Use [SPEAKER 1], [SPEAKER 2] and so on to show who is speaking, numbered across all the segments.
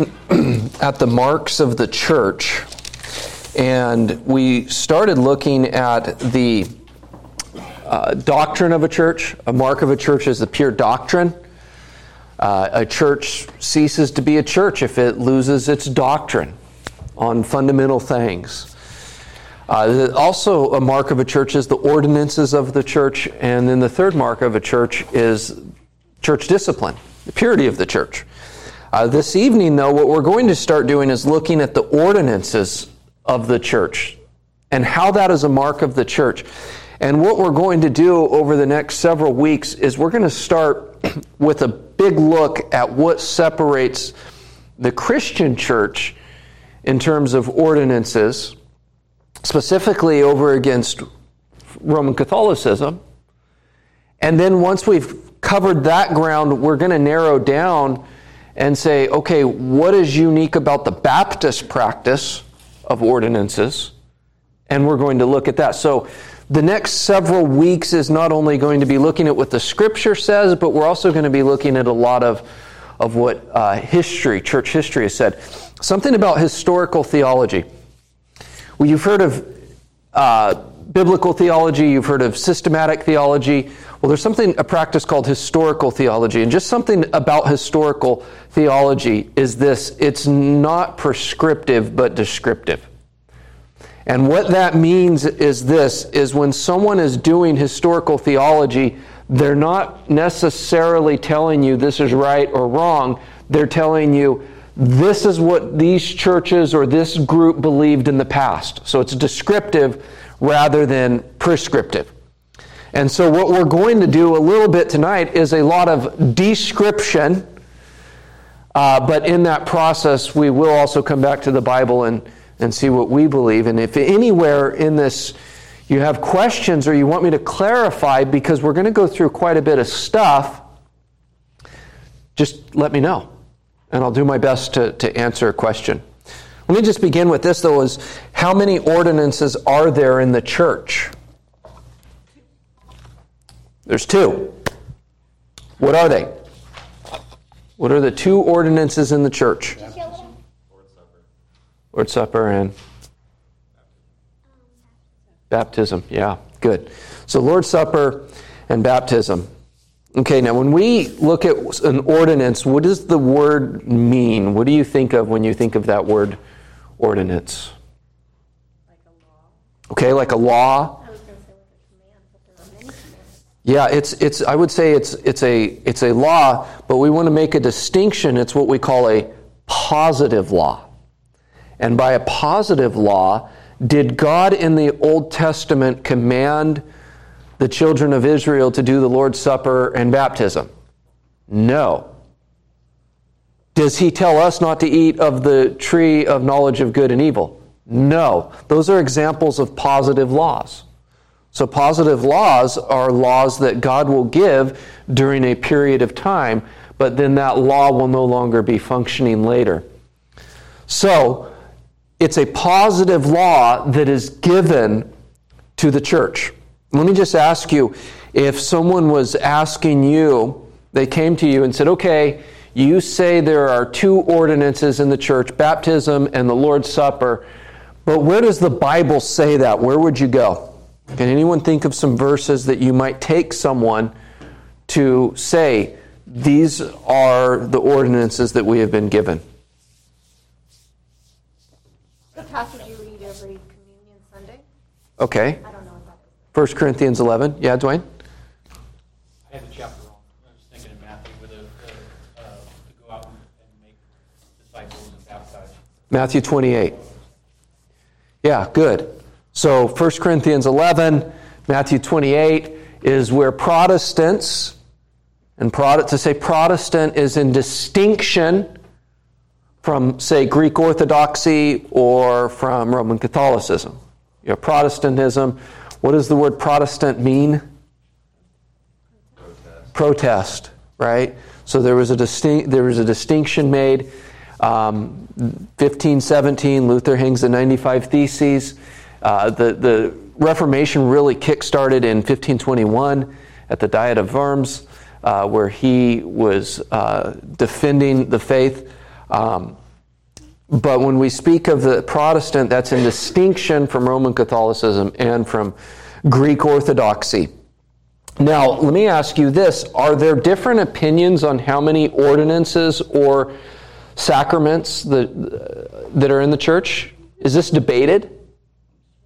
[SPEAKER 1] at the marks of the church, and we started looking at the uh, doctrine of a church. A mark of a church is the pure doctrine. Uh, a church ceases to be a church if it loses its doctrine on fundamental things. Uh, also, a mark of a church is the ordinances of the church, and then the third mark of a church is church discipline, the purity of the church. Uh, this evening, though, what we're going to start doing is looking at the ordinances of the church and how that is a mark of the church. And what we're going to do over the next several weeks is we're going to start with a big look at what separates the Christian church in terms of ordinances, specifically over against Roman Catholicism. And then once we've covered that ground, we're going to narrow down and say, okay, what is unique about the Baptist practice of ordinances? And we're going to look at that. So the next several weeks is not only going to be looking at what the scripture says, but we're also going to be looking at a lot of, of what uh, history, church history has said. Something about historical theology. Well, you've heard of uh, biblical theology, you've heard of systematic theology. Well, there's something, a practice called historical theology. And just something about historical theology is this it's not prescriptive, but descriptive. And what that means is this is when someone is doing historical theology, they're not necessarily telling you this is right or wrong. They're telling you this is what these churches or this group believed in the past. So it's descriptive rather than prescriptive. And so, what we're going to do a little bit tonight is a lot of description, uh, but in that process, we will also come back to the Bible and and see what we believe. And if anywhere in this you have questions or you want me to clarify, because we're going to go through quite a bit of stuff, just let me know. And I'll do my best to, to answer a question. Let me just begin with this, though, is how many ordinances are there in the church? There's two. What are they? What are the two ordinances in the church? Lord's Supper and um, baptism. Yeah, good. So, Lord's Supper and baptism. Okay, now when we look at an ordinance, what does the word mean? What do you think of when you think of that word ordinance? Like a law. Okay, like a law. Yeah, it's it's I would say it's it's a it's a law, but we want to make a distinction. It's what we call a positive law. And by a positive law, did God in the Old Testament command the children of Israel to do the Lord's Supper and baptism? No. Does he tell us not to eat of the tree of knowledge of good and evil? No. Those are examples of positive laws. So, positive laws are laws that God will give during a period of time, but then that law will no longer be functioning later. So, it's a positive law that is given to the church. Let me just ask you if someone was asking you, they came to you and said, okay, you say there are two ordinances in the church baptism and the Lord's Supper, but where does the Bible say that? Where would you go? Can anyone think of some verses that you might take someone to say, these are the ordinances that we have been given?
[SPEAKER 2] The passage you read every communion Sunday?
[SPEAKER 1] Okay.
[SPEAKER 2] I don't know what that is.
[SPEAKER 1] 1 Corinthians 11. Yeah, Dwayne?
[SPEAKER 3] I have the chapter wrong. I was thinking of Matthew with a, uh, to go out and make
[SPEAKER 1] Matthew 28. Yeah, good. So 1 Corinthians 11, Matthew 28 is where Protestants, and to say Protestant is in distinction from, say, Greek Orthodoxy or from Roman Catholicism. You have Protestantism. What does the word Protestant mean? Protest. Protest, right? So there was a, distinct, there was a distinction made. Um, 1517, Luther hangs the 95 Theses. Uh, the, the Reformation really kick-started in 1521 at the Diet of Worms, uh, where he was uh, defending the faith. Um, But when we speak of the Protestant, that's in distinction from Roman Catholicism and from Greek Orthodoxy. Now, let me ask you this Are there different opinions on how many ordinances or sacraments that, that are in the church? Is this debated?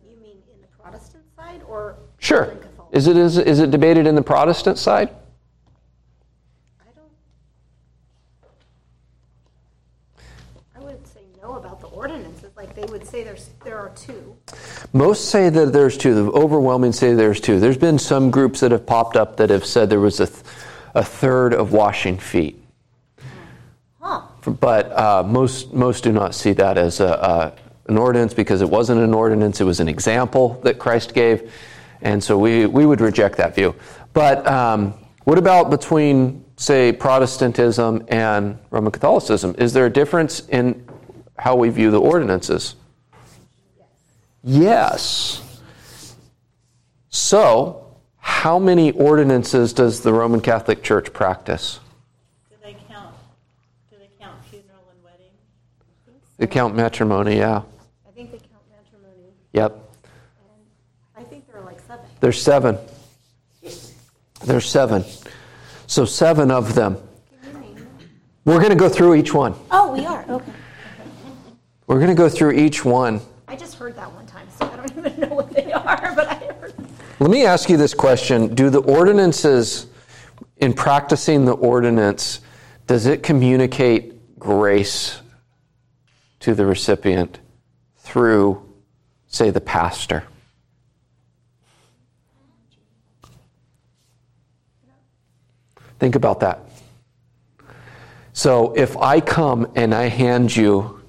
[SPEAKER 2] You mean in the Protestant side or
[SPEAKER 1] Sure. Is it, is, is it debated in the Protestant side?
[SPEAKER 2] I don't. I would say no about the ordinances. Like they would say there's there are two.
[SPEAKER 1] Most say that there's two. The overwhelming say there's two. There's been some groups that have popped up that have said there was a, th- a third of washing feet. But uh, most, most do not see that as a, an ordinance because it wasn't an ordinance, it was an example that Christ gave. And so we, we would reject that view. But um, what about between, say, Protestantism and Roman Catholicism? Is there a difference in how we view the ordinances? Yes. So, how many ordinances does the Roman Catholic Church practice?
[SPEAKER 4] Do they count, do they count funeral and wedding?
[SPEAKER 1] They count matrimony, yeah.
[SPEAKER 2] I think they count matrimony.
[SPEAKER 1] Yep.
[SPEAKER 2] And I think there are like seven.
[SPEAKER 1] There's seven. There's seven. So, seven of them.
[SPEAKER 2] Can you name them?
[SPEAKER 1] We're going to go through each one.
[SPEAKER 2] Oh, we are. Okay.
[SPEAKER 1] We're going to go through each one.
[SPEAKER 2] I just heard that one time, so I don't even know what they are, but I heard.
[SPEAKER 1] Let me ask you this question Do the ordinances, in practicing the ordinance, does it communicate grace to the recipient through, say, the pastor? Think about that. So if I come and I hand you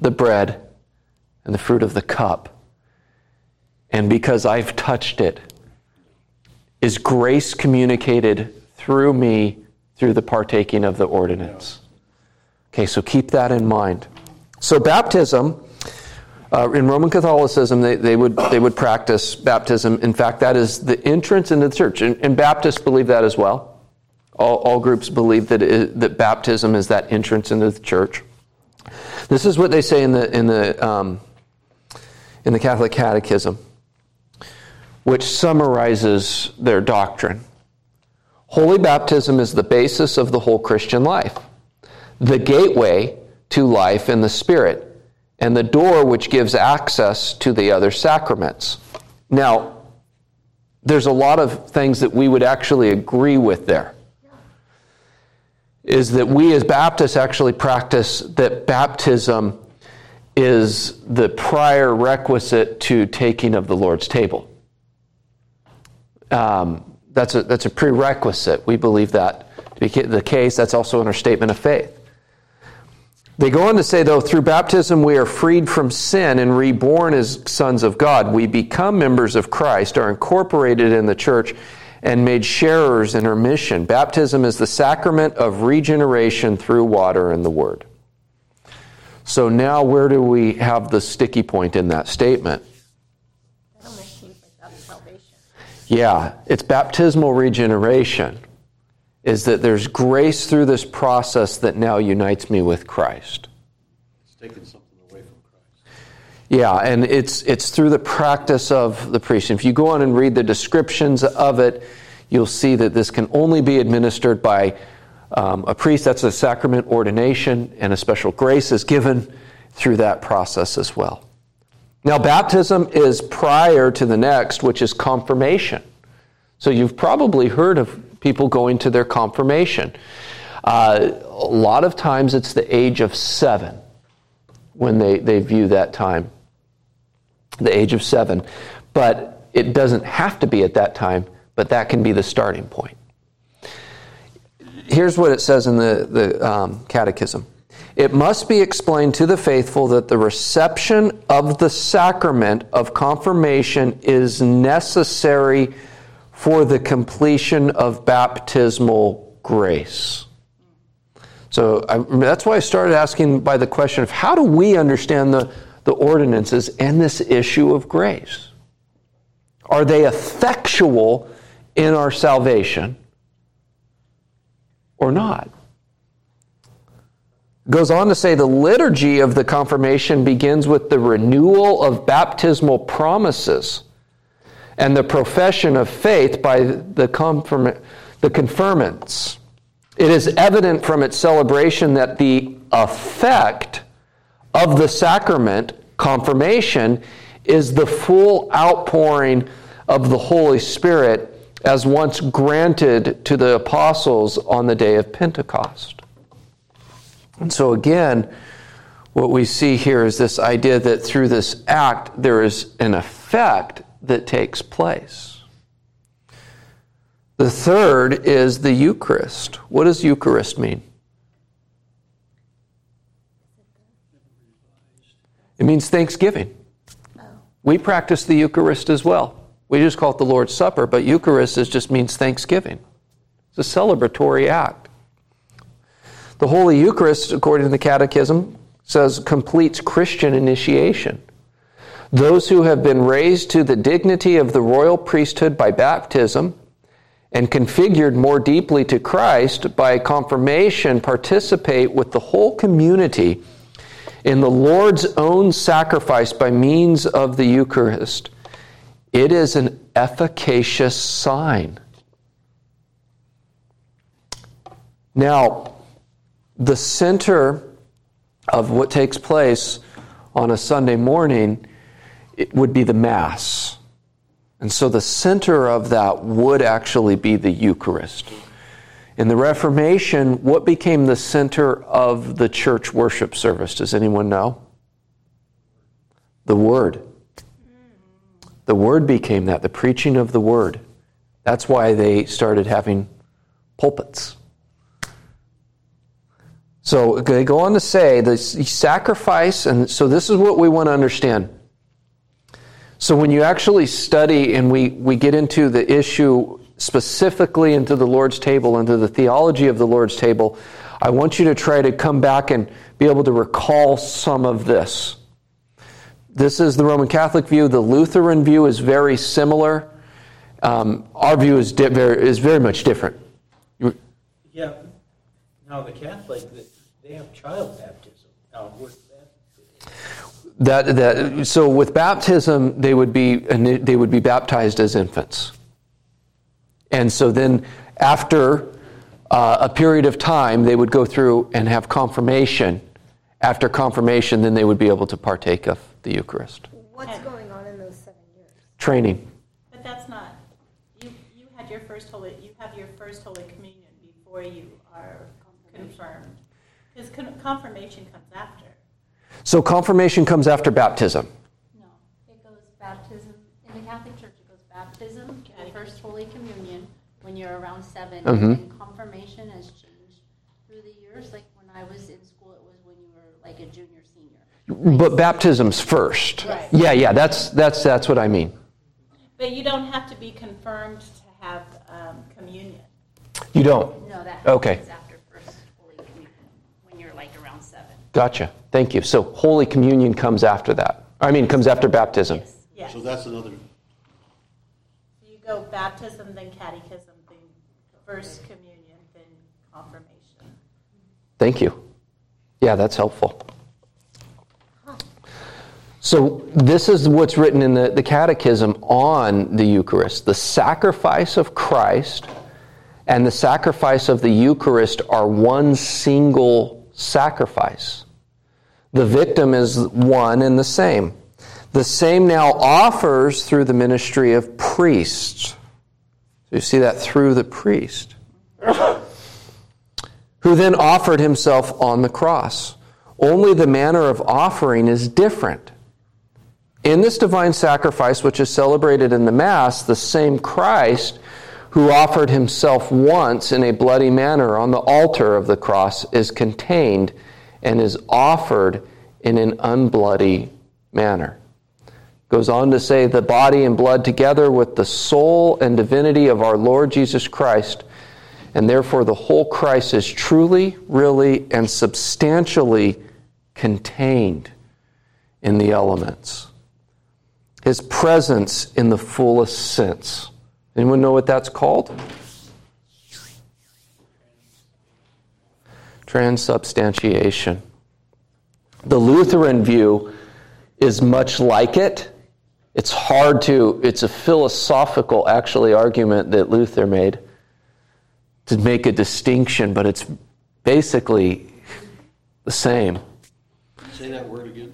[SPEAKER 1] the bread and the fruit of the cup, and because I've touched it, is grace communicated through me through the partaking of the ordinance? Okay, so keep that in mind. So, baptism, uh, in Roman Catholicism, they, they, would, they would practice baptism. In fact, that is the entrance into the church. And, and Baptists believe that as well. All, all groups believe that, it, that baptism is that entrance into the church. This is what they say in the, in the, um, in the Catholic Catechism, which summarizes their doctrine. Holy baptism is the basis of the whole Christian life, the gateway to life in the Spirit, and the door which gives access to the other sacraments. Now, there's a lot of things that we would actually agree with there. Is that we as Baptists actually practice that baptism is the prior requisite to taking of the Lord's table. Um, that's, a, that's a prerequisite. We believe that to be the case. That's also in our statement of faith. They go on to say, though, through baptism we are freed from sin and reborn as sons of God. We become members of Christ, are incorporated in the church, and made sharers in her mission. Baptism is the sacrament of regeneration through water and the Word. So now, where do we have the sticky point in that statement?
[SPEAKER 2] That almost seems like that's salvation.
[SPEAKER 1] Yeah, it's baptismal regeneration. Is that there's grace through this process that now unites me with Christ.
[SPEAKER 5] It's taking something away from Christ.
[SPEAKER 1] Yeah, and it's it's through the practice of the priest. If you go on and read the descriptions of it, you'll see that this can only be administered by um, a priest. That's a sacrament ordination, and a special grace is given through that process as well. Now, baptism is prior to the next, which is confirmation. So you've probably heard of people going to their confirmation. Uh, a lot of times it's the age of seven when they, they view that time, the age of seven. But it doesn't have to be at that time, but that can be the starting point. Here's what it says in the, the um, Catechism It must be explained to the faithful that the reception of the sacrament of confirmation is necessary for the completion of baptismal grace. So I, that's why I started asking by the question of how do we understand the, the ordinances and this issue of grace? Are they effectual in our salvation or not? Goes on to say the liturgy of the confirmation begins with the renewal of baptismal promises and the profession of faith by the, confirm- the confirmants. It is evident from its celebration that the effect of the sacrament, confirmation, is the full outpouring of the Holy Spirit as once granted to the apostles on the day of Pentecost. And so, again, what we see here is this idea that through this act, there is an effect that takes place. The third is the Eucharist. What does Eucharist mean? It means thanksgiving. We practice the Eucharist as well. We just call it the Lord's Supper, but Eucharist is, just means thanksgiving. It's a celebratory act. The Holy Eucharist, according to the Catechism, says completes Christian initiation. Those who have been raised to the dignity of the royal priesthood by baptism and configured more deeply to Christ by confirmation participate with the whole community in the Lord's own sacrifice by means of the Eucharist. It is an efficacious sign. Now, the center of what takes place on a Sunday morning it would be the Mass. And so the center of that would actually be the Eucharist. In the Reformation, what became the center of the church worship service? Does anyone know? The Word. The Word became that, the preaching of the Word. That's why they started having pulpits. So they go on to say the sacrifice, and so this is what we want to understand. So when you actually study and we, we get into the issue specifically into the Lord's table, into the theology of the Lord's table, I want you to try to come back and be able to recall some of this. This is the Roman Catholic view. The Lutheran view is very similar. Um, our view is, di- very, is very much different.
[SPEAKER 6] Yeah, now the Catholic, they have child baptism. Now,
[SPEAKER 1] that, that, so with baptism, they would, be, they would be baptized as infants. And so then, after uh, a period of time, they would go through and have confirmation. After confirmation, then they would be able to partake of the Eucharist.
[SPEAKER 2] What's going on in those seven years?
[SPEAKER 1] Training.
[SPEAKER 4] But that's not, you, you had your first holy, you have your first Holy Communion before you are confirmed. Because confirmation comes after.
[SPEAKER 1] So confirmation comes after baptism.
[SPEAKER 7] No, it goes baptism, in the Catholic Church, it goes baptism, the first Holy Communion, when you're around 7
[SPEAKER 1] Mhm.
[SPEAKER 7] and confirmation has changed through the years. Like when I was in school, it was when you were like a junior, senior.
[SPEAKER 1] But baptism's first.
[SPEAKER 4] Right.
[SPEAKER 1] Yeah, yeah, that's, that's, that's what I mean.
[SPEAKER 4] But you don't have to be confirmed to have um, communion.
[SPEAKER 1] You don't?
[SPEAKER 7] No, that
[SPEAKER 1] Okay.
[SPEAKER 7] happens after first Holy Communion, when you're like around seven.
[SPEAKER 1] Gotcha. Thank you. So Holy Communion comes after that. I mean, comes after baptism.
[SPEAKER 7] Yes.
[SPEAKER 4] Yes.
[SPEAKER 5] So that's another,
[SPEAKER 4] So you go baptism, then catechism, then first communion, then confirmation.
[SPEAKER 1] Thank you. Yeah, that's helpful. So, this is what's written in the, the Catechism on the Eucharist. The sacrifice of Christ and the sacrifice of the Eucharist are one single sacrifice. The victim is one and the same. The same now offers through the ministry of priests. So you see that through the priest who then offered himself on the cross. Only the manner of offering is different. In this divine sacrifice, which is celebrated in the Mass, the same Christ who offered himself once in a bloody manner on the altar of the cross is contained and is offered in an unbloody manner. Goes on to say, the body and blood together with the soul and divinity of our Lord Jesus Christ and therefore the whole Christ is truly, really, and substantially contained in the elements. His presence in the fullest sense. Anyone know what that's called? Transubstantiation. The Lutheran view is much like it. It's hard to, it's a philosophical, actually, argument that Luther made to make a distinction, but it's basically the same.
[SPEAKER 5] Say that word again.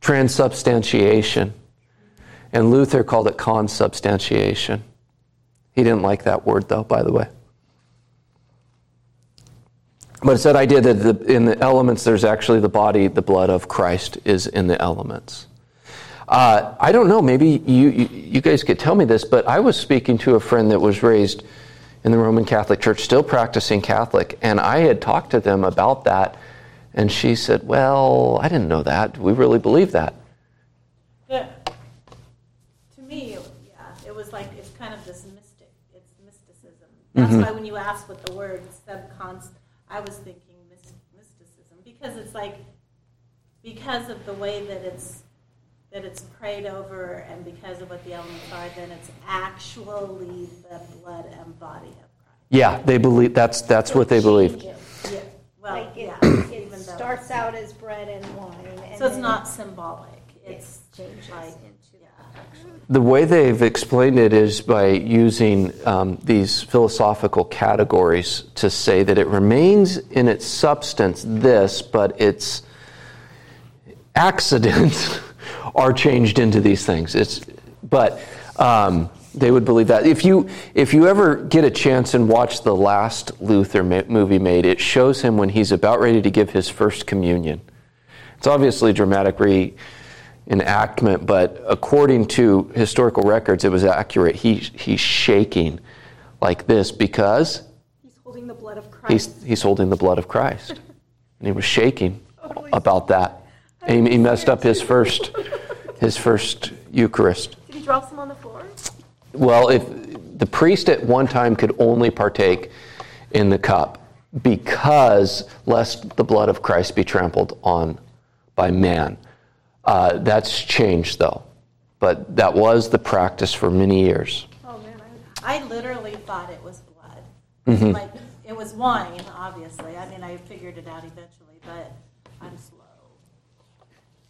[SPEAKER 1] Transubstantiation. And Luther called it consubstantiation. He didn't like that word, though, by the way. But it's that idea that the, in the elements, there's actually the body, the blood of Christ is in the elements. Uh, I don't know, maybe you, you, you guys could tell me this, but I was speaking to a friend that was raised in the Roman Catholic Church, still practicing Catholic, and I had talked to them about that, and she said, Well, I didn't know that. Do we really believe that?
[SPEAKER 4] The, to me, yeah, it was like, it's kind of this mystic, it's mysticism. That's why when you ask what the word subcons, I was thinking mysticism, because it's like, because of the way that it's, that it's prayed over and because of what the elements are, then it's actually the blood and body of Christ.
[SPEAKER 1] Yeah, they believe that's that's what they believe.
[SPEAKER 4] Yeah, well,
[SPEAKER 2] Like it,
[SPEAKER 4] yeah.
[SPEAKER 2] it
[SPEAKER 4] even
[SPEAKER 2] starts out as bread and wine. and
[SPEAKER 4] So it's not symbolic, it's
[SPEAKER 2] changes
[SPEAKER 4] like,
[SPEAKER 2] into
[SPEAKER 4] yeah.
[SPEAKER 1] The way they've explained it is by using um, these philosophical categories to say that it remains in its substance this, but its accidents are changed into these things. It's, but um, they would believe that. If you if you ever get a chance and watch the last Luther ma- movie made, it shows him when he's about ready to give his first communion. It's obviously dramatic reenactment, but according to historical records, it was accurate. He, he's shaking like this because
[SPEAKER 2] He's holding the blood of Christ.
[SPEAKER 1] he's, he's holding the blood of Christ. And he was shaking about that. And he, he messed up his first, his first Eucharist.
[SPEAKER 2] Did he drop some on the floor?
[SPEAKER 1] Well, if the priest at one time could only partake in the cup because lest the blood of Christ be trampled on by man. Uh, that's changed though, but that was the practice for many years.
[SPEAKER 2] Oh man, I
[SPEAKER 4] I literally thought it was blood.
[SPEAKER 1] Mm-hmm.
[SPEAKER 4] Like it was wine, obviously. I mean, I figured it out eventually, but I'm slow.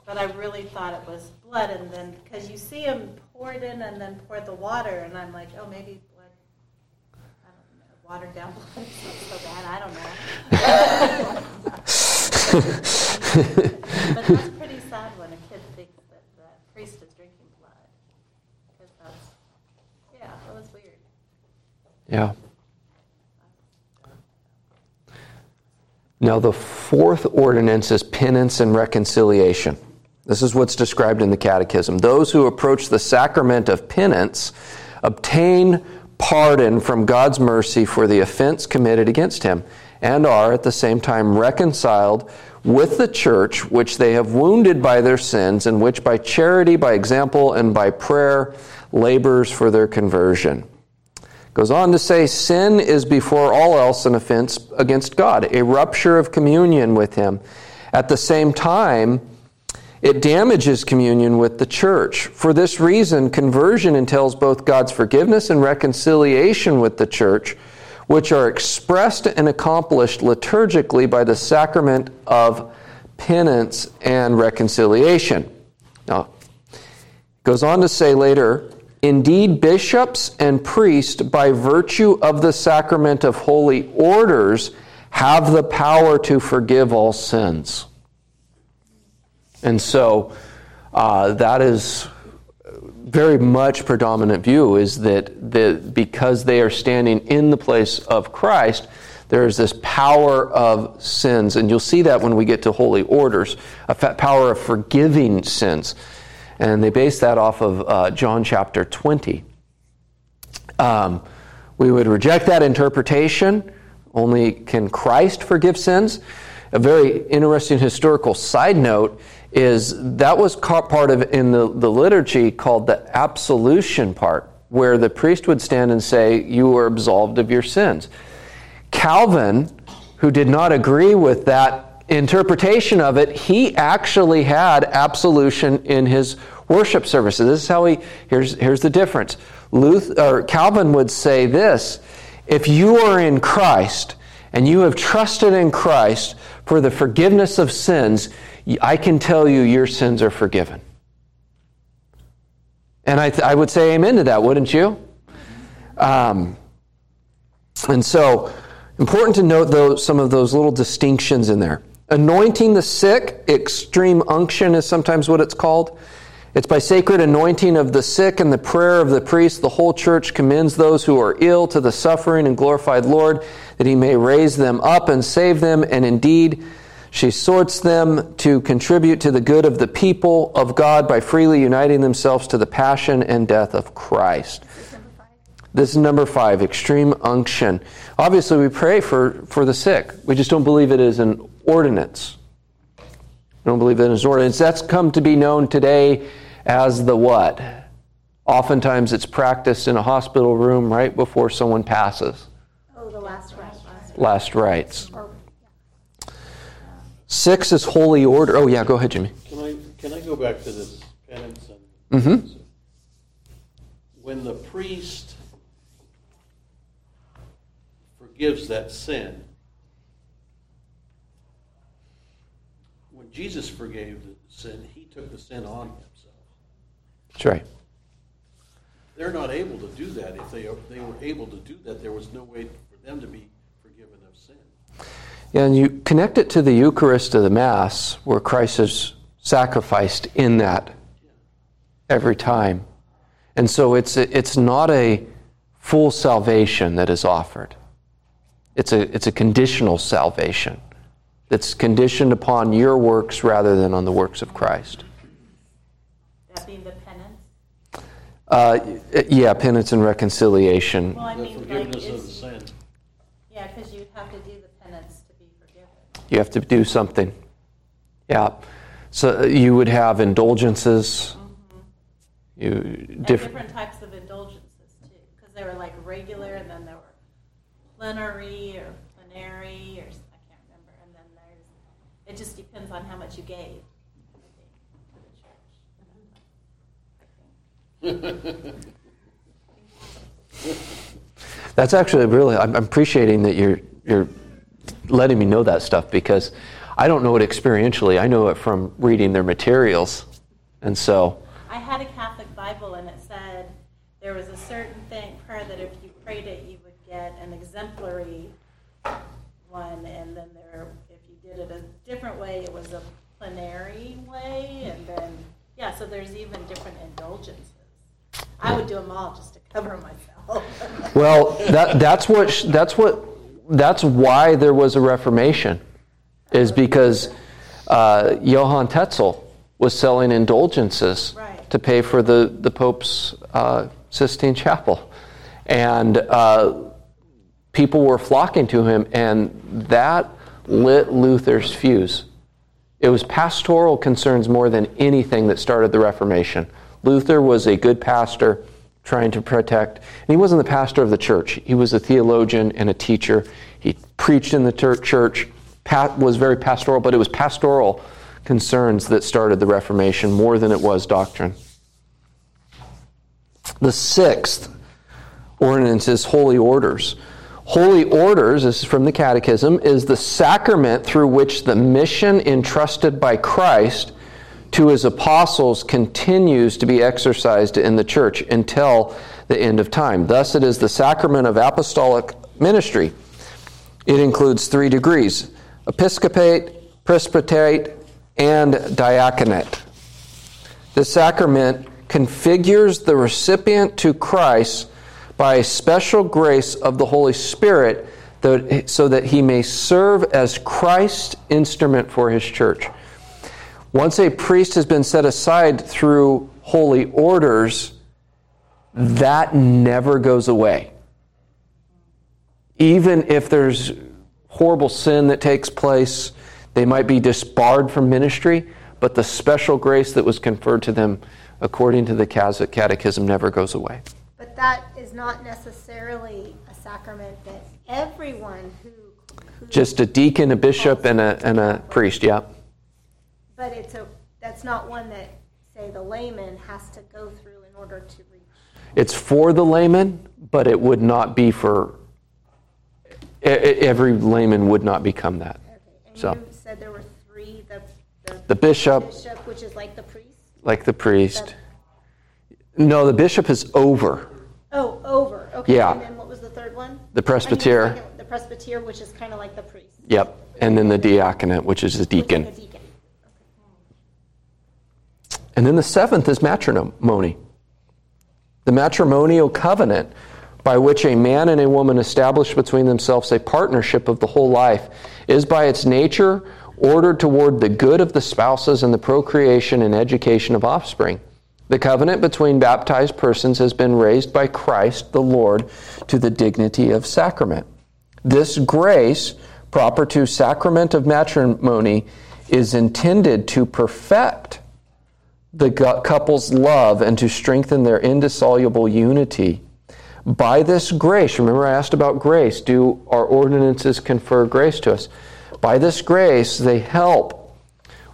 [SPEAKER 4] But I really thought it was blood, and then because you see him pour it in and then pour the water, and I'm like, oh, maybe blood. I don't know, watered down blood so bad. I don't know. but that's pretty sad when a kid thinks that the priest is drinking blood, because that's yeah, that was weird.
[SPEAKER 1] Yeah. Now, the fourth ordinance is penance and reconciliation. This is what's described in the Catechism. Those who approach the sacrament of penance obtain pardon from God's mercy for the offense committed against him and are at the same time reconciled with the church which they have wounded by their sins and which by charity, by example, and by prayer labors for their conversion. Goes on to say, sin is before all else an offense against God, a rupture of communion with Him. At the same time, it damages communion with the church. For this reason, conversion entails both God's forgiveness and reconciliation with the church, which are expressed and accomplished liturgically by the sacrament of penance and reconciliation. Now, goes on to say later, Indeed, bishops and priests, by virtue of the sacrament of holy orders, have the power to forgive all sins. And so uh, that is very much predominant view is that, that because they are standing in the place of Christ, there is this power of sins. And you'll see that when we get to holy orders, a power of forgiving sins. And they base that off of uh, John chapter 20. Um, we would reject that interpretation. Only can Christ forgive sins. A very interesting historical side note is that was part of in the, the liturgy called the absolution part, where the priest would stand and say, You are absolved of your sins. Calvin, who did not agree with that interpretation of it, he actually had absolution in his worship services. This is how he, here's, here's the difference. Luther, or Calvin would say this if you are in Christ and you have trusted in Christ for the forgiveness of sins, I can tell you your sins are forgiven. And I, th- I would say amen to that, wouldn't you? Um, and so, important to note those, some of those little distinctions in there. Anointing the sick, extreme unction is sometimes what it's called. It's by sacred anointing of the sick and the prayer of the priest, the whole church commends those who are ill to the suffering and glorified Lord, that he may raise them up and save them. And indeed, she sorts them to contribute to the good of the people of God by freely uniting themselves to the passion and death of Christ. This is number five, extreme unction. Obviously, we pray for, for the sick. We just don't believe it is an ordinance. We don't believe it is an ordinance. That's come to be known today as the what? Oftentimes it's practiced in a hospital room right before someone passes.
[SPEAKER 2] Oh, the last rites.
[SPEAKER 1] Last rites.
[SPEAKER 2] Or-
[SPEAKER 1] Six is holy order. Oh, yeah, go ahead, Jimmy.
[SPEAKER 5] Can I, can I go back to this penance and?
[SPEAKER 1] Mhm.
[SPEAKER 5] When the priest forgives that sin, when Jesus forgave the sin, he took the sin on himself.
[SPEAKER 1] That's right.
[SPEAKER 5] They're not able to do that. If they, they were able to do that, there was no way for them to be forgiven of sin.
[SPEAKER 1] Yeah, and you connect it to the Eucharist of the Mass, where Christ is sacrificed in that every time. And so it's, it's not a full salvation that is offered, it's a, it's a conditional salvation that's conditioned upon your works rather than on the works of Christ.
[SPEAKER 4] That being the penance.
[SPEAKER 1] Uh, yeah, penance and reconciliation.
[SPEAKER 4] Well, I mean, like,
[SPEAKER 5] forgiveness of the
[SPEAKER 4] is,
[SPEAKER 5] sin.
[SPEAKER 4] yeah, because you'd have to do the penance to be forgiven.
[SPEAKER 1] You have to do something. Yeah. So uh, you would have indulgences. You diff-
[SPEAKER 4] different types of indulgences too, because they were like regular, and then there were plenary or plenary, or I can't remember, and then there's, it just depends on how much you gave, I think, to the church. I think.
[SPEAKER 1] That's actually really. I'm I'm appreciating that you're you're letting me know that stuff because I don't know it experientially. I know it from reading their materials, and so
[SPEAKER 4] I had a Catholic Bible, and it said there was a certain thing prayer that if you prayed it, you would get an exemplary one, and then there, if you did it a different way, it was a plenary way, and then yeah, so there's even different indulgences. I would do them all just to cover myself.
[SPEAKER 1] well that that's what that's what that's why there was a Reformation, is because uh, Johann Tetzel was selling indulgences
[SPEAKER 4] Right.
[SPEAKER 1] to pay for the the Pope's uh, Sistine Chapel, and. Uh, people were flocking to him, and that lit Luther's fuse. It was pastoral concerns more than anything that started the Reformation. Luther was a good pastor trying to protect, and he wasn't the pastor of the church. He was a theologian and a teacher. He preached in the tur- church, pa- was very pastoral, but it was pastoral concerns that started the Reformation more than it was doctrine. The sixth ordinance is holy orders. Holy orders, this is from the Catechism, is the sacrament through which the mission entrusted by Christ to his apostles continues to be exercised in the church until the end of time. Thus, it is the sacrament of apostolic ministry. It includes three degrees episcopate, presbyterate, and diaconate. The sacrament configures the recipient to Christ by a special grace of the Holy Spirit so that he may serve as Christ's instrument for his church. Once a priest has been set aside through holy orders, that never goes away. Even if there's horrible sin that takes place, they might be disbarred from ministry, but the special grace that was conferred to them according to the catechism never goes away.
[SPEAKER 2] But that is not necessarily a sacrament that everyone who, who
[SPEAKER 1] Just a deacon, a bishop, and a, and a priest, yeah.
[SPEAKER 2] But it's a that's not one that say the layman has to go through in order to reach.
[SPEAKER 1] It's for the layman, but it would not be for Every layman would not become that.
[SPEAKER 2] Okay, and
[SPEAKER 1] So-
[SPEAKER 2] you said there were three, the,
[SPEAKER 1] The bishop,
[SPEAKER 2] bishop, which is like the priest?
[SPEAKER 1] like the priest. No, the bishop is over.
[SPEAKER 2] Oh, over, okay.
[SPEAKER 1] Yeah.
[SPEAKER 2] And then what was the third one?
[SPEAKER 1] The
[SPEAKER 2] I mean,
[SPEAKER 1] presbyter.
[SPEAKER 2] second- The presbyter, which is kind of like the priest.
[SPEAKER 1] Yep. And then the diaconate, which is the deacon.
[SPEAKER 2] the deacon.
[SPEAKER 1] And then the seventh is matrimony. The matrimonial covenant by which a man and a woman establish between themselves a partnership of the whole life is by its nature ordered toward the good of the spouses and the procreation and education of offspring. The covenant between baptized persons has been raised by Christ the Lord to the dignity of sacrament. This grace, proper to sacrament of matrimony, is intended to perfect the couple's love and to strengthen their indissoluble unity. By this grace, remember I asked about grace, do our ordinances confer grace to us? By this grace, they help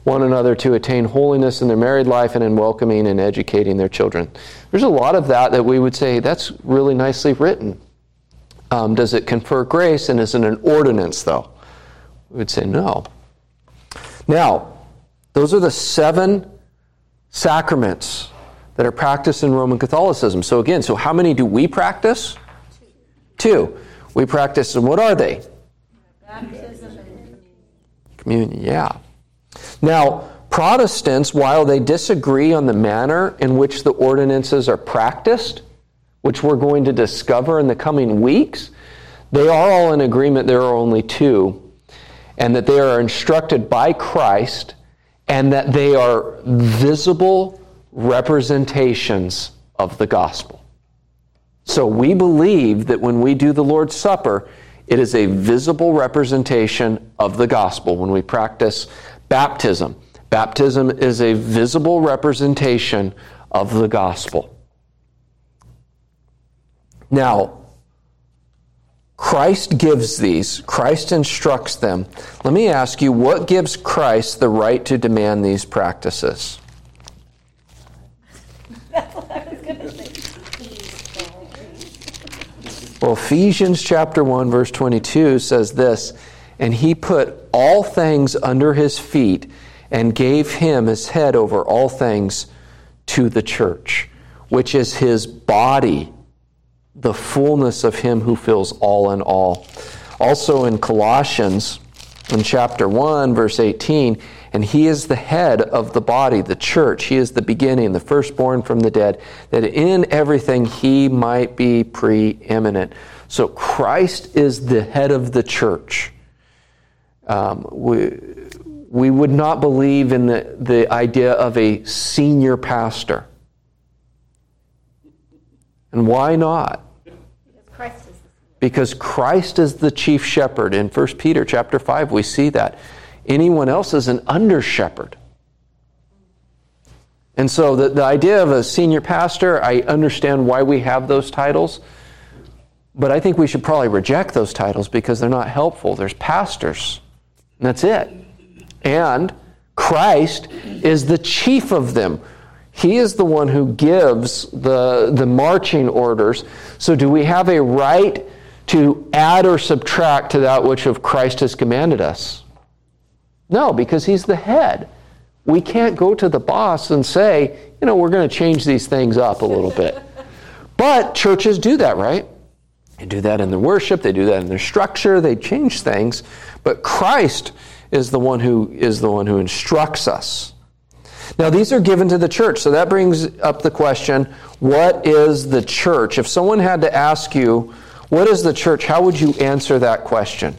[SPEAKER 1] one another to attain holiness in their married life and in welcoming and educating their children. There's a lot of that that we would say that's really nicely written. Um, does it confer grace and is it an ordinance, though? We would say no. Now, those are the seven sacraments that are practiced in Roman Catholicism. So, again, so how many do we practice? Two. We practice, and what are they?
[SPEAKER 4] Baptism
[SPEAKER 1] Communion, yeah. Now, Protestants, while they disagree on the manner in which the ordinances are practiced, which we're going to discover in the coming weeks, they are all in agreement there are only two, and that they are instructed by Christ, and that they are visible representations of the gospel. So we believe that when we do the Lord's Supper, it is a visible representation of the gospel. When we practice baptism, baptism is a visible representation of the gospel. Now, Christ gives these, Christ instructs them. Let me ask you, what gives Christ the right to demand these practices? Well, Ephesians chapter 1 verse 22 says this, and he put all things under his feet and gave him his head over all things to the church, which is his body, the fullness of him who fills all in all. Also in Colossians in chapter 1 verse 18, and he is the head of the body, the church. He is the beginning, the firstborn from the dead, that in everything he might be preeminent. So Christ is the head of the church. Um, we, we would not believe in the, the idea of a senior pastor. And why not?
[SPEAKER 2] Because Christ is the
[SPEAKER 1] because Christ is the chief shepherd. In 1 Peter chapter 5, we see that. Anyone else is an under shepherd. And so the, the idea of a senior pastor, I understand why we have those titles, but I think we should probably reject those titles because they're not helpful. There's pastors, and that's it. And Christ is the chief of them. He is the one who gives the, the marching orders. So, do we have a right to add or subtract to that which of Christ has commanded us? No, because he's the head. We can't go to the boss and say, you know, we're going to change these things up a little bit. But churches do that, right? They do that in their worship, they do that in their structure, they change things. But Christ is the one who is the one who instructs us. Now, these are given to the church. So that brings up the question what is the church? If someone had to ask you, what is the church? How would you answer that question?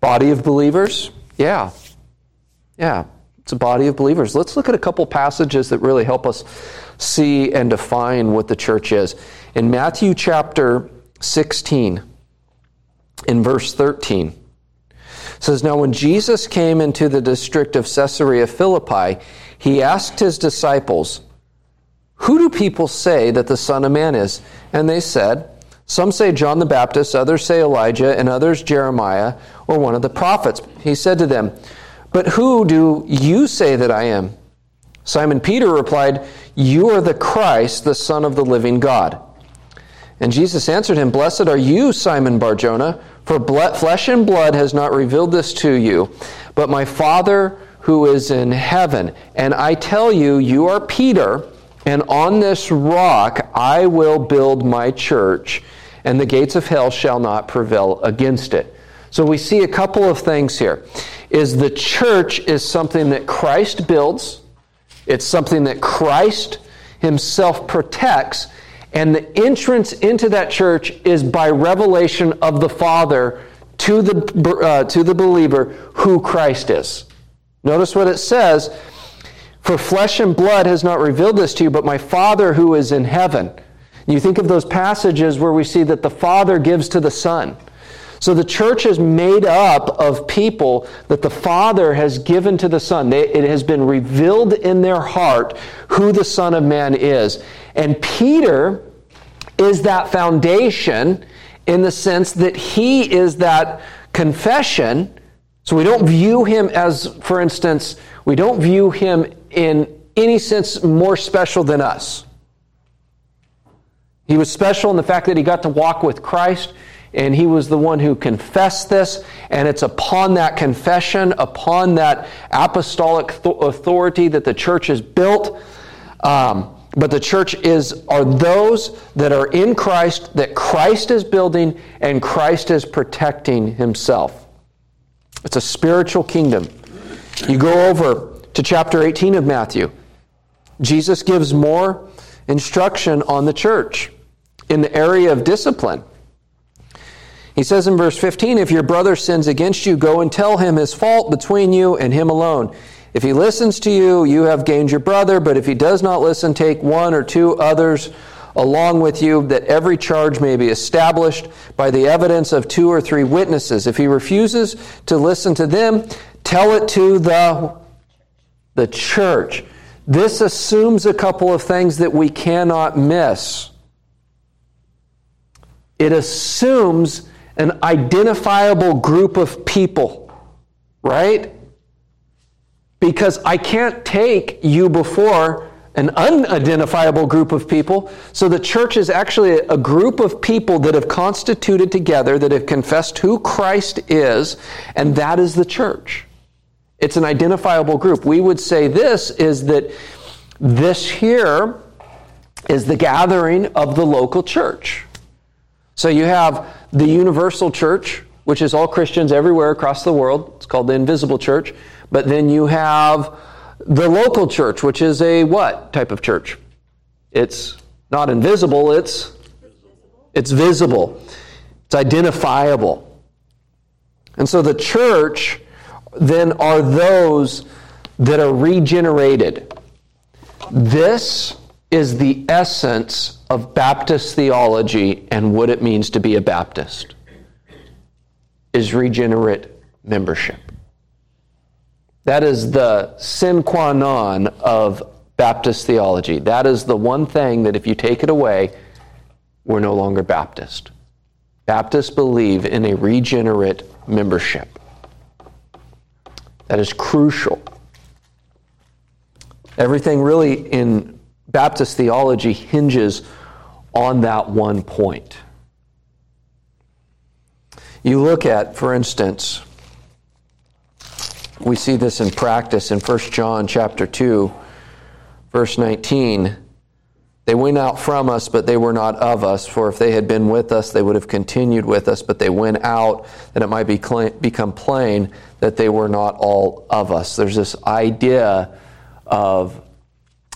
[SPEAKER 1] Body of believers? Yeah. Yeah. It's a body of believers. Let's look at a couple passages that really help us see and define what the church is. In Matthew chapter 16, in verse 13, it says, Now when Jesus came into the district of Caesarea Philippi, he asked his disciples, Who do people say that the Son of Man is? And they said, Some say John the Baptist, others say Elijah, and others Jeremiah, or one of the prophets. He said to them, But who do you say that I am? Simon Peter replied, You are the Christ, the Son of the living God. And Jesus answered him, Blessed are you, Simon Barjona, for blood, flesh and blood has not revealed this to you, but my Father who is in heaven. And I tell you, you are Peter, and on this rock I will build my church, and the gates of hell shall not prevail against it. So we see a couple of things here. Is the church is something that Christ builds, it's something that Christ himself protects, and the entrance into that church is by revelation of the Father to the, uh, to the believer who Christ is. Notice what it says For flesh and blood has not revealed this to you, but my Father who is in heaven. You think of those passages where we see that the Father gives to the Son. So the church is made up of people that the Father has given to the Son. It has been revealed in their heart who the Son of Man is. And Peter is that foundation in the sense that he is that confession. So we don't view him as, for instance, we don't view him in any sense more special than us. He was special in the fact that he got to walk with Christ and he was the one who confessed this and it's upon that confession upon that apostolic authority that the church is built um, but the church is are those that are in Christ that Christ is building and Christ is protecting himself. It's a spiritual kingdom. You go over to chapter 18 of Matthew. Jesus gives more instruction on the church in the area of discipline. He says in verse 15, If your brother sins against you, go and tell him his fault between you and him alone. If he listens to you, you have gained your brother, but if he does not listen, take one or two others along with you, that every charge may be established by the evidence of two or three witnesses. If he refuses to listen to them, tell it to the, the church. This assumes a couple of things that we cannot miss. It assumes an identifiable group of people, right? because I can't take you before an unidentifiable group of people. So the church is actually a group of people that have constituted together, that have confessed who Christ is, and that is the church. It's an identifiable group. We would say this is that this here is the gathering of the local church. So you have the universal church, which is all Christians everywhere across the world. It's called the invisible church. But then you have the local church, which is a what type of church? It's not invisible, it's it's visible. It's identifiable. And so the church then are those that are regenerated. This is the essence of Baptist theology and what it means to be a Baptist is regenerate membership. That is the sine qua non of Baptist theology. That is the one thing that if you take it away, we're no longer Baptist. Baptists believe in a regenerate membership. That is crucial. Everything really in Baptist theology hinges on that one point. You look at, for instance, we see this in practice in 1 John chapter 2 verse 19 they went out from us but they were not of us. For if they had been with us they would have continued with us. But they went out that it might be become plain that they were not all of us. There's this idea of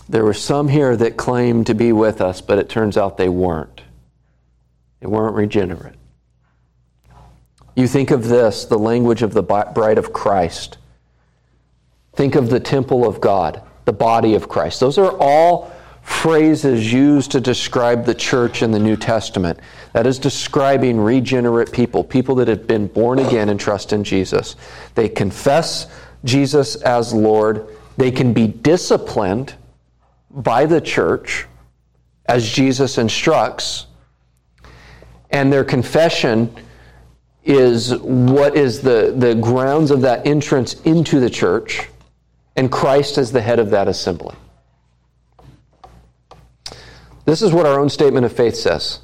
[SPEAKER 1] there were some here that claimed to be with us but it turns out they weren't. They weren't regenerate. You think of this the language of the bride of Christ. Think of the temple of God, the body of Christ. Those are all phrases used to describe the church in the New Testament. That is describing regenerate people, people that have been born again and trust in Jesus. They confess Jesus as Lord. They can be disciplined by the church as Jesus instructs. And their confession is what is the, the grounds of that entrance into the church and Christ is the head of that assembly. This is what our own statement of faith says.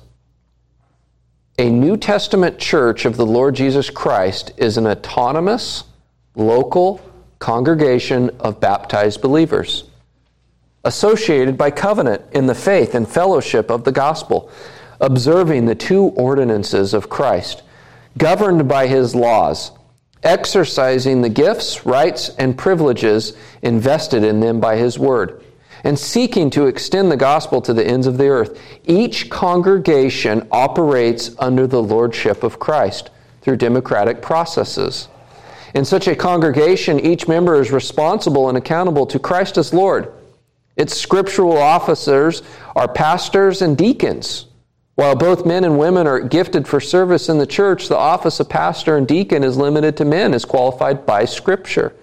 [SPEAKER 1] A New Testament church of the Lord Jesus Christ is an autonomous, local congregation of baptized believers, associated by covenant in the faith and fellowship of the gospel, observing the two ordinances of Christ, governed by his laws, exercising the gifts, rights, and privileges invested in them by his word and seeking to extend the gospel to the ends of the earth. Each congregation operates under the lordship of Christ through democratic processes. In such a congregation, each member is responsible and accountable to Christ as Lord. Its scriptural officers are pastors and deacons. While both men and women are gifted for service in the church, the office of pastor and deacon is limited to men as qualified by Scripture.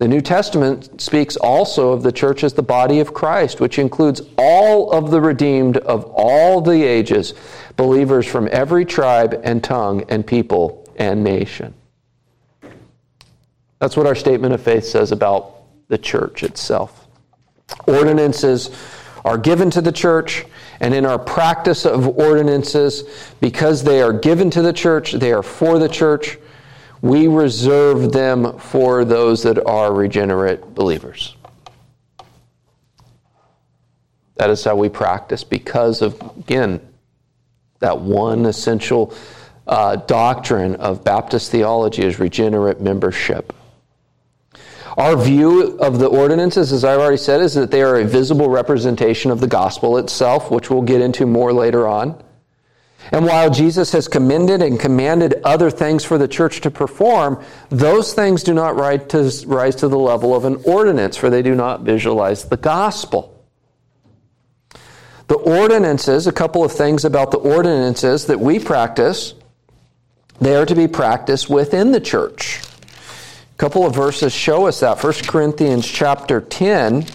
[SPEAKER 1] The New Testament speaks also of the church as the body of Christ, which includes all of the redeemed of all the ages, believers from every tribe and tongue and people and nation. That's what our statement of faith says about the church itself. Ordinances are given to the church, and in our practice of ordinances, because they are given to the church, they are for the church we reserve them for those that are regenerate believers. That is how we practice because of, again, that one essential uh, doctrine of Baptist theology is regenerate membership. Our view of the ordinances, as I've already said, is that they are a visible representation of the gospel itself, which we'll get into more later on. And while Jesus has commended and commanded other things for the church to perform, those things do not rise to, the level of an ordinance, for they do not visualize the gospel. The ordinances, a couple of things about the ordinances that we practice, they are to be practiced within the church. A couple of verses show us that. 1 Corinthians chapter 10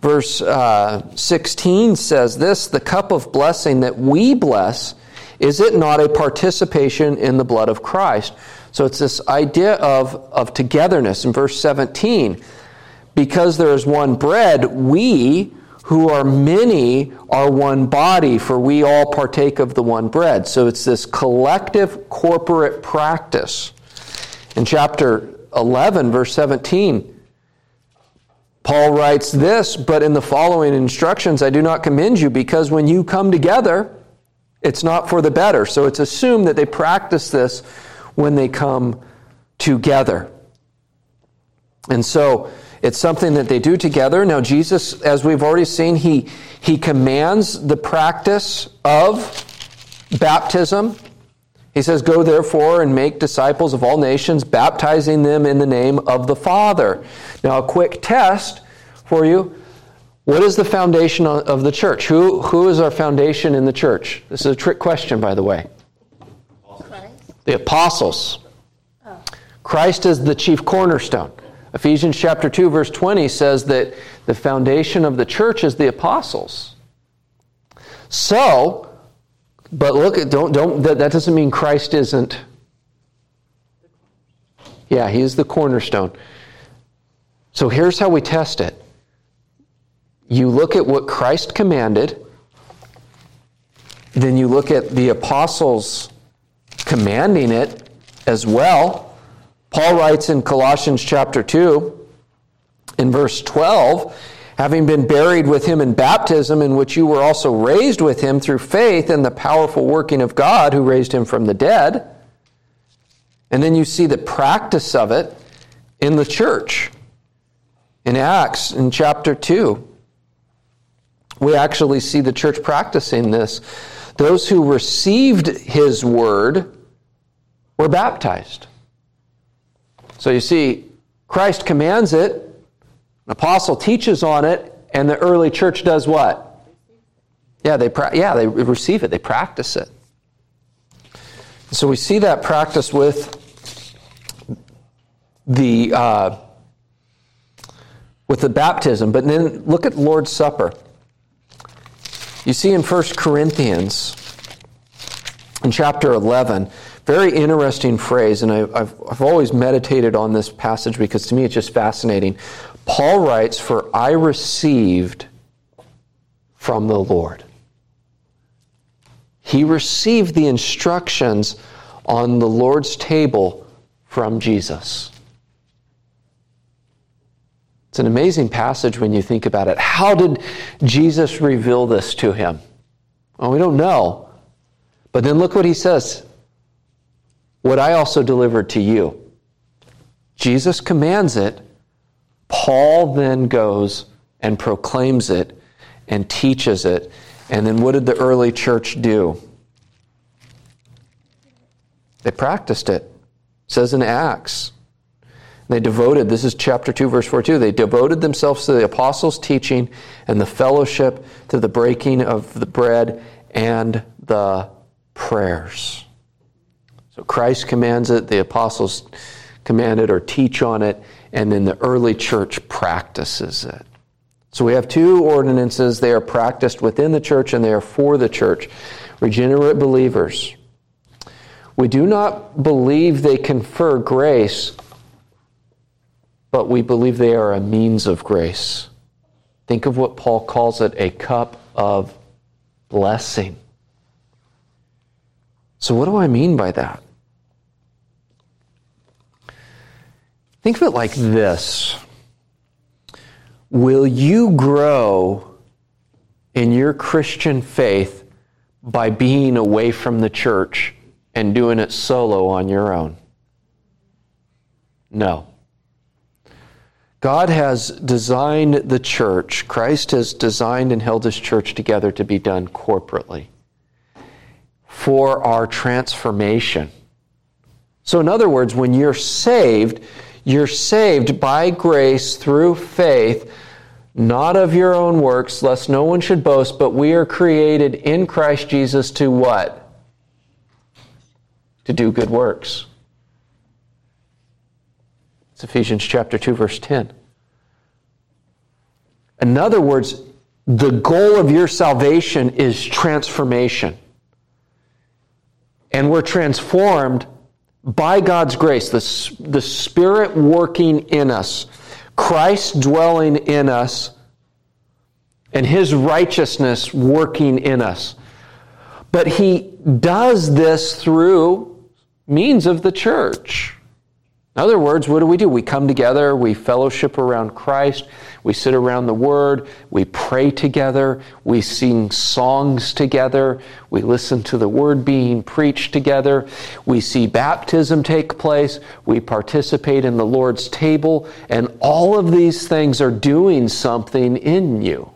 [SPEAKER 1] verse uh, 16 says this the cup of blessing that we bless, is it not a participation in the blood of Christ? So it's this idea of, of togetherness in verse 17. Because there is one bread, we who are many are one body, for we all partake of the one bread. So it's this collective corporate practice. In chapter 11, verse 17, Paul writes this, but in the following instructions I do not commend you because when you come together, it's not for the better. So it's assumed that they practice this when they come together. And so it's something that they do together. Now, Jesus, as we've already seen, he, he commands the practice of baptism. He says, Go therefore and make disciples of all nations, baptizing them in the name of the Father. Now, a quick test for you. What is the foundation of the church? Who, who is our foundation in the church? This is a trick question, by the way.
[SPEAKER 7] Christ.
[SPEAKER 1] The apostles. Oh. Christ is the chief cornerstone. Ephesians chapter 2 verse 20 says that the foundation of the church is the apostles. So, but look, at don't don't that, that doesn't mean Christ isn't Yeah, he is the cornerstone. So here's how we test it. You look at what Christ commanded, then you look at the apostles commanding it as well. Paul writes in Colossians chapter 2, in verse 12, having been buried with him in baptism, in which you were also raised with him through faith in the powerful working of God who raised him from the dead. And then you see the practice of it in the church. In Acts, in chapter 2, we actually see the church practicing this. Those who received his word were baptized. So you see, Christ commands it, an apostle teaches on it, and the early church does what? Yeah, they yeah they receive it, they practice it. So we see that practice with the uh, with the baptism, but then look at Lord's Supper. You see in 1 Corinthians, in chapter 11, very interesting phrase, and I've, I've always meditated on this passage because to me it's just fascinating. Paul writes, For I received from the Lord. He received the instructions on the Lord's table from Jesus. It's an amazing passage when you think about it. How did Jesus reveal this to him? Well, we don't know. But then look what he says. What I also delivered to you. Jesus commands it. Paul then goes and proclaims it and teaches it. And then what did the early church do? They practiced it. it says in Acts. They devoted, this is chapter 2, verse 42, they devoted themselves to the apostles' teaching and the fellowship, to the breaking of the bread and the prayers. So Christ commands it, the apostles command it or teach on it, and then the early church practices it. So we have two ordinances. They are practiced within the church and they are for the church. Regenerate believers. We do not believe they confer grace, but we believe they are a means of grace. Think of what Paul calls it a cup of blessing. So, what do I mean by that? Think of it like this Will you grow in your Christian faith by being away from the church and doing it solo on your own? No. God has designed the church, Christ has designed and held his church together to be done corporately for our transformation. So, in other words, when you're saved, you're saved by grace through faith, not of your own works, lest no one should boast, but we are created in Christ Jesus to what? To do good works. It's Ephesians chapter 2 verse 10. In other words, the goal of your salvation is transformation. And we're transformed by God's grace, the, the Spirit working in us, Christ dwelling in us, and His righteousness working in us. But He does this through means of the church. In other words, what do we do? We come together, we fellowship around Christ, we sit around the Word, we pray together, we sing songs together, we listen to the Word being preached together, we see baptism take place, we participate in the Lord's table, and all of these things are doing something in you.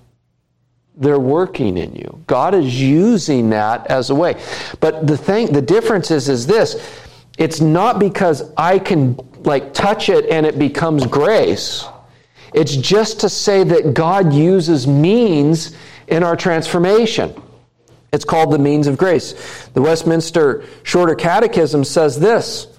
[SPEAKER 1] They're working in you. God is using that as a way. But the thing, the difference is, is this. It's not because I can like touch it and it becomes grace. It's just to say that God uses means in our transformation. It's called the means of grace. The Westminster Shorter Catechism says this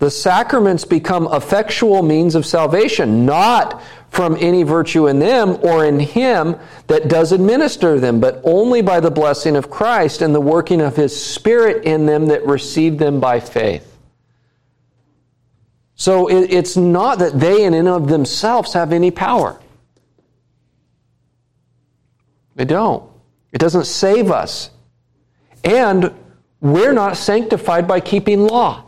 [SPEAKER 1] The sacraments become effectual means of salvation, not from any virtue in them or in Him that does administer them, but only by the blessing of Christ and the working of His Spirit in them that receive them by faith. So it's not that they in and of themselves have any power. They don't. It doesn't save us. And we're not sanctified by keeping law.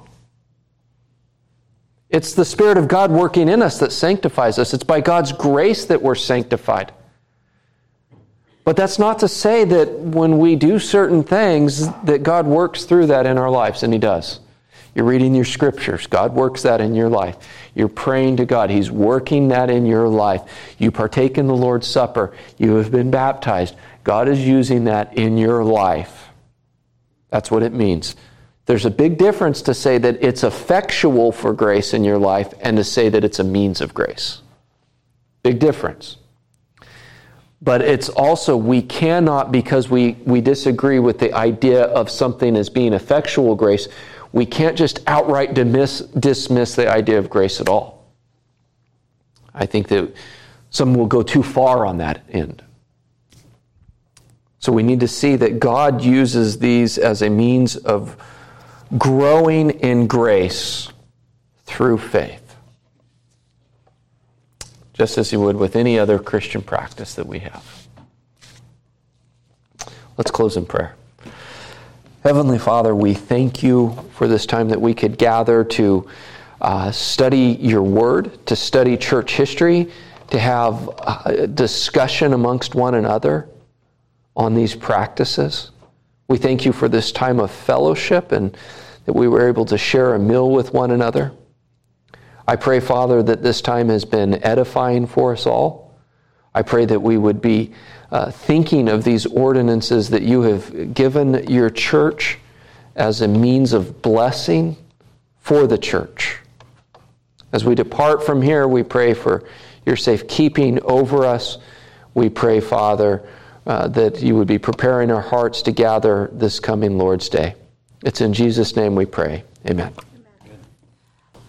[SPEAKER 1] It's the Spirit of God working in us that sanctifies us. It's by God's grace that we're sanctified. But that's not to say that when we do certain things that God works through that in our lives, and He does. You're reading your scriptures. God works that in your life. You're praying to God. He's working that in your life. You partake in the Lord's Supper. You have been baptized. God is using that in your life. That's what it means. There's a big difference to say that it's effectual for grace in your life and to say that it's a means of grace. Big difference. But it's also, we cannot, because we, we disagree with the idea of something as being effectual grace, we can't just outright dismiss, dismiss the idea of grace at all. I think that some will go too far on that end. So we need to see that God uses these as a means of growing in grace through faith, just as you would with any other Christian practice that we have. Let's close in prayer. Heavenly Father, we thank you for this time that we could gather to uh, study your word, to study church history, to have a discussion amongst one another on these practices. We thank you for this time of fellowship and that we were able to share a meal with one another. I pray, Father, that this time has been edifying for us all. I pray that we would be uh, thinking of these ordinances that you have given your church as a means of blessing for the church. As we depart from here, we pray for your safe keeping over us. We pray, Father, uh, that you would be preparing our hearts to gather this coming Lord's Day. It's in Jesus' name we pray. Amen.